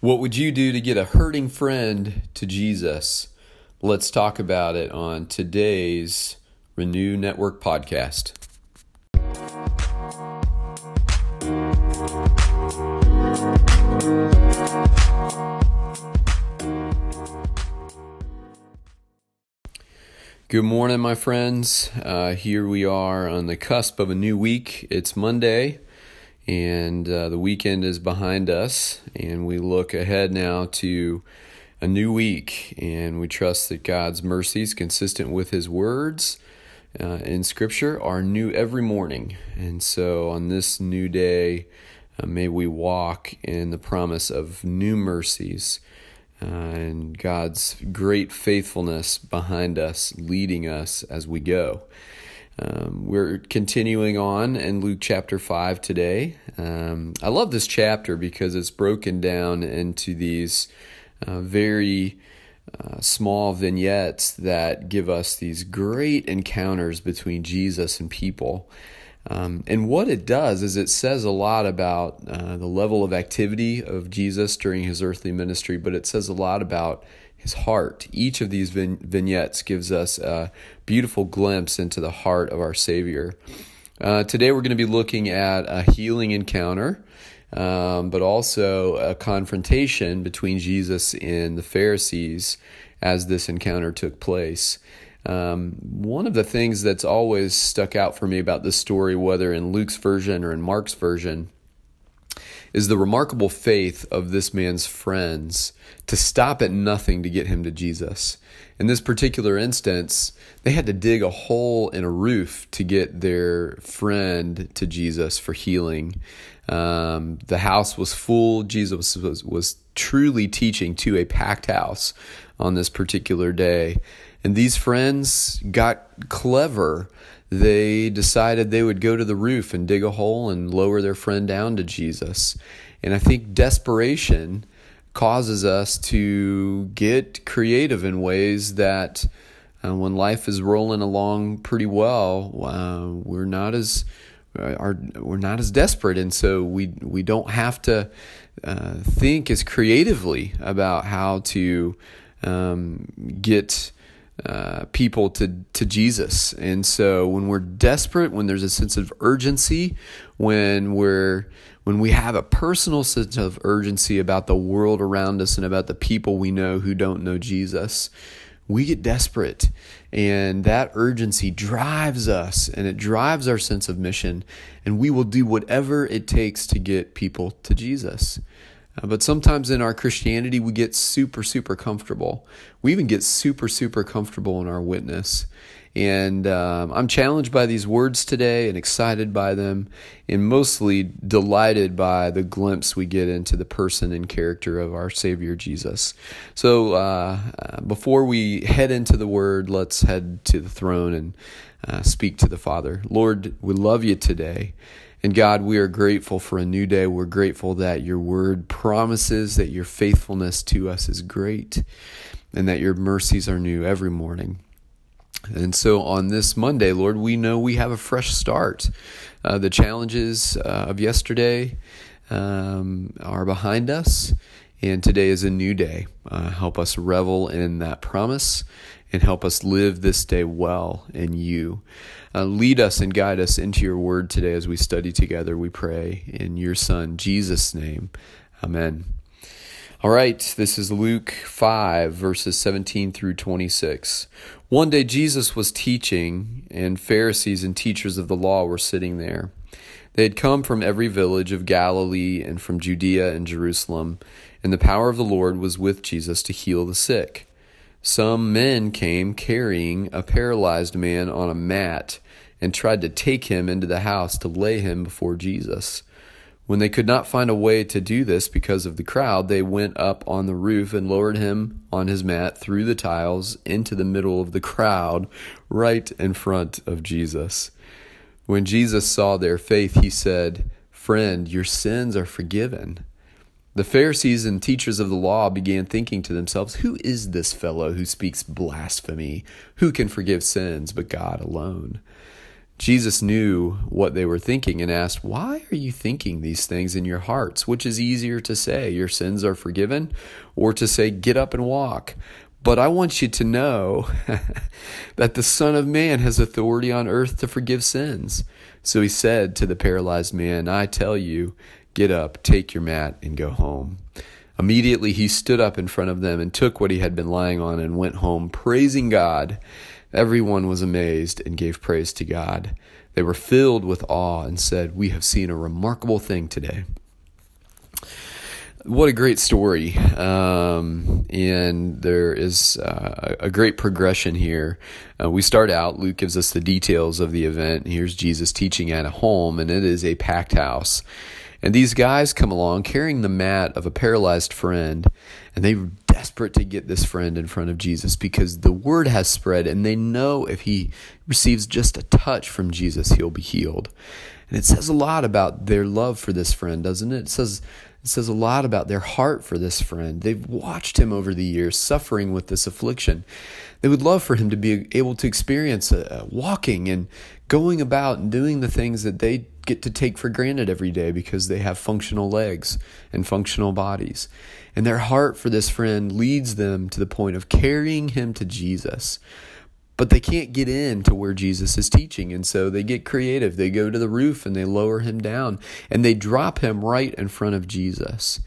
What would you do to get a hurting friend to Jesus? Let's talk about it on today's Renew Network podcast. Good morning, my friends. Uh, here we are on the cusp of a new week. It's Monday, and uh, the weekend is behind us, and we look ahead now to a new week, and we trust that God's mercies, consistent with His words uh, in Scripture, are new every morning. And so, on this new day, uh, may we walk in the promise of new mercies. Uh, and God's great faithfulness behind us, leading us as we go. Um, we're continuing on in Luke chapter 5 today. Um, I love this chapter because it's broken down into these uh, very uh, small vignettes that give us these great encounters between Jesus and people. Um, and what it does is it says a lot about uh, the level of activity of Jesus during his earthly ministry, but it says a lot about his heart. Each of these vignettes gives us a beautiful glimpse into the heart of our Savior. Uh, today we're going to be looking at a healing encounter, um, but also a confrontation between Jesus and the Pharisees as this encounter took place. Um, one of the things that's always stuck out for me about this story, whether in Luke's version or in Mark's version, is the remarkable faith of this man's friends to stop at nothing to get him to Jesus. In this particular instance, they had to dig a hole in a roof to get their friend to Jesus for healing. Um, the house was full. Jesus was, was truly teaching to a packed house on this particular day. And these friends got clever they decided they would go to the roof and dig a hole and lower their friend down to Jesus. And I think desperation causes us to get creative in ways that uh, when life is rolling along pretty well, uh, we're not as uh, are we're not as desperate, and so we we don't have to uh, think as creatively about how to um, get uh, people to to Jesus. And so when we're desperate, when there's a sense of urgency, when we're when we have a personal sense of urgency about the world around us and about the people we know who don't know Jesus, we get desperate. And that urgency drives us and it drives our sense of mission. And we will do whatever it takes to get people to Jesus. Uh, but sometimes in our Christianity, we get super, super comfortable. We even get super, super comfortable in our witness. And um, I'm challenged by these words today and excited by them, and mostly delighted by the glimpse we get into the person and character of our Savior Jesus. So uh, uh, before we head into the word, let's head to the throne and uh, speak to the Father. Lord, we love you today. And God, we are grateful for a new day. We're grateful that your word promises that your faithfulness to us is great and that your mercies are new every morning. And so on this Monday, Lord, we know we have a fresh start. Uh, the challenges uh, of yesterday um, are behind us, and today is a new day. Uh, help us revel in that promise and help us live this day well in you. Uh, lead us and guide us into your word today as we study together, we pray. In your Son, Jesus' name. Amen. All right, this is Luke 5, verses 17 through 26. One day Jesus was teaching, and Pharisees and teachers of the law were sitting there. They had come from every village of Galilee and from Judea and Jerusalem, and the power of the Lord was with Jesus to heal the sick. Some men came carrying a paralyzed man on a mat and tried to take him into the house to lay him before Jesus. When they could not find a way to do this because of the crowd, they went up on the roof and lowered him on his mat through the tiles into the middle of the crowd, right in front of Jesus. When Jesus saw their faith, he said, Friend, your sins are forgiven. The Pharisees and teachers of the law began thinking to themselves, Who is this fellow who speaks blasphemy? Who can forgive sins but God alone? Jesus knew what they were thinking and asked, Why are you thinking these things in your hearts? Which is easier to say, Your sins are forgiven, or to say, Get up and walk? But I want you to know that the Son of Man has authority on earth to forgive sins. So he said to the paralyzed man, I tell you, get up, take your mat, and go home. Immediately he stood up in front of them and took what he had been lying on and went home, praising God. Everyone was amazed and gave praise to God. They were filled with awe and said, We have seen a remarkable thing today. What a great story. Um, and there is uh, a great progression here. Uh, we start out, Luke gives us the details of the event. Here's Jesus teaching at a home, and it is a packed house. And these guys come along carrying the mat of a paralyzed friend, and they're desperate to get this friend in front of Jesus because the word has spread, and they know if he receives just a touch from Jesus, he'll be healed. And it says a lot about their love for this friend, doesn't it? It says it says a lot about their heart for this friend. They've watched him over the years suffering with this affliction. They would love for him to be able to experience uh, walking and going about and doing the things that they get to take for granted every day because they have functional legs and functional bodies. And their heart for this friend leads them to the point of carrying him to Jesus but they can't get in to where Jesus is teaching. And so they get creative. They go to the roof and they lower him down and they drop him right in front of Jesus.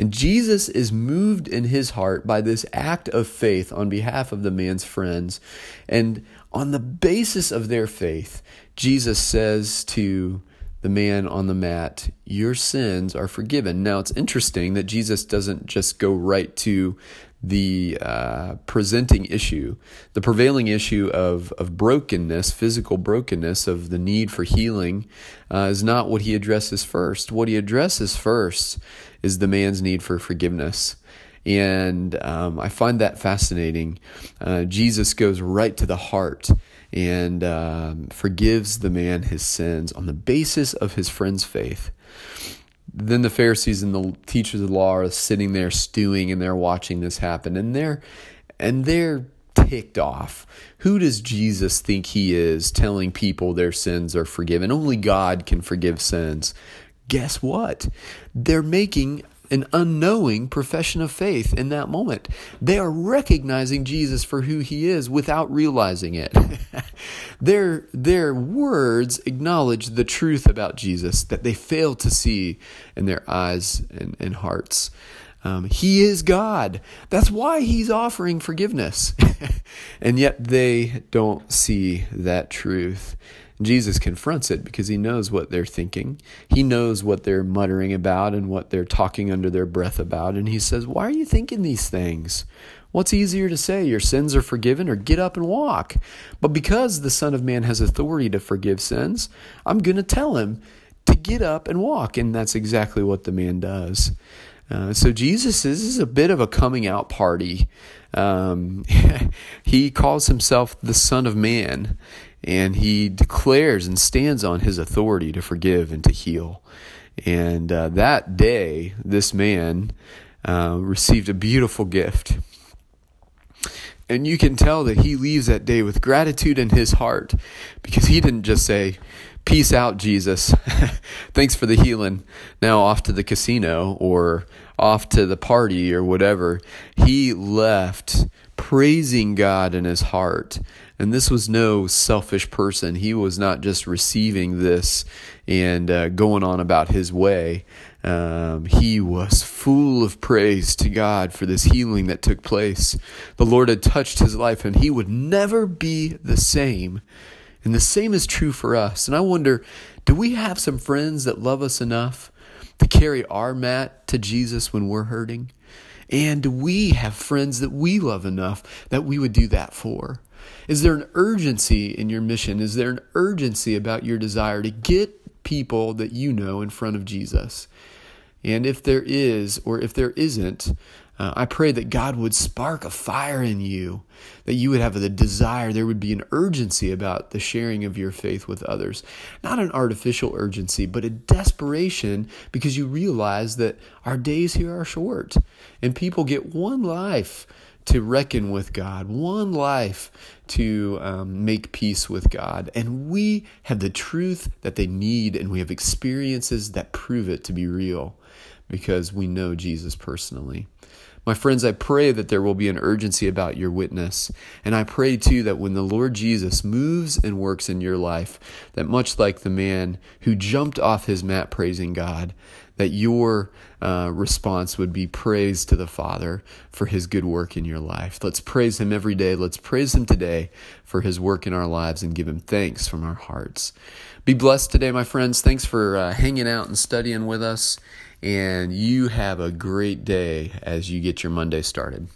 And Jesus is moved in his heart by this act of faith on behalf of the man's friends. And on the basis of their faith, Jesus says to the man on the mat, Your sins are forgiven. Now, it's interesting that Jesus doesn't just go right to the uh, presenting issue, the prevailing issue of, of brokenness, physical brokenness, of the need for healing, uh, is not what he addresses first. What he addresses first is the man's need for forgiveness. And um, I find that fascinating. Uh, Jesus goes right to the heart and um, forgives the man his sins on the basis of his friend's faith then the Pharisees and the teachers of the law are sitting there stewing and they're watching this happen and they're and they're ticked off. Who does Jesus think he is telling people their sins are forgiven? Only God can forgive sins. Guess what? They're making an unknowing profession of faith in that moment. They are recognizing Jesus for who he is without realizing it. their, their words acknowledge the truth about Jesus that they fail to see in their eyes and, and hearts. Um, he is God. That's why he's offering forgiveness. and yet they don't see that truth. Jesus confronts it because he knows what they're thinking. He knows what they're muttering about and what they're talking under their breath about. And he says, Why are you thinking these things? What's easier to say, your sins are forgiven, or get up and walk? But because the Son of Man has authority to forgive sins, I'm going to tell him to get up and walk. And that's exactly what the man does. Uh, so Jesus is, is, a bit of a coming out party. Um, he calls himself the Son of Man, and he declares and stands on his authority to forgive and to heal. And uh, that day, this man uh, received a beautiful gift. And you can tell that he leaves that day with gratitude in his heart because he didn't just say, Peace out, Jesus. Thanks for the healing. Now off to the casino or off to the party or whatever. He left praising God in his heart and this was no selfish person. He was not just receiving this and uh, going on about his way. Um, he was full of praise to God for this healing that took place. The Lord had touched his life, and he would never be the same. And the same is true for us. And I wonder do we have some friends that love us enough to carry our mat to Jesus when we're hurting? And we have friends that we love enough that we would do that for? Is there an urgency in your mission? Is there an urgency about your desire to get people that you know in front of Jesus? And if there is, or if there isn't, uh, I pray that God would spark a fire in you, that you would have the desire, there would be an urgency about the sharing of your faith with others. Not an artificial urgency, but a desperation because you realize that our days here are short and people get one life to reckon with God, one life to um, make peace with God. And we have the truth that they need, and we have experiences that prove it to be real because we know Jesus personally. My friends, I pray that there will be an urgency about your witness. And I pray too that when the Lord Jesus moves and works in your life, that much like the man who jumped off his mat praising God, that your uh, response would be praise to the Father for his good work in your life. Let's praise him every day. Let's praise him today for his work in our lives and give him thanks from our hearts. Be blessed today, my friends. Thanks for uh, hanging out and studying with us and you have a great day as you get your Monday started.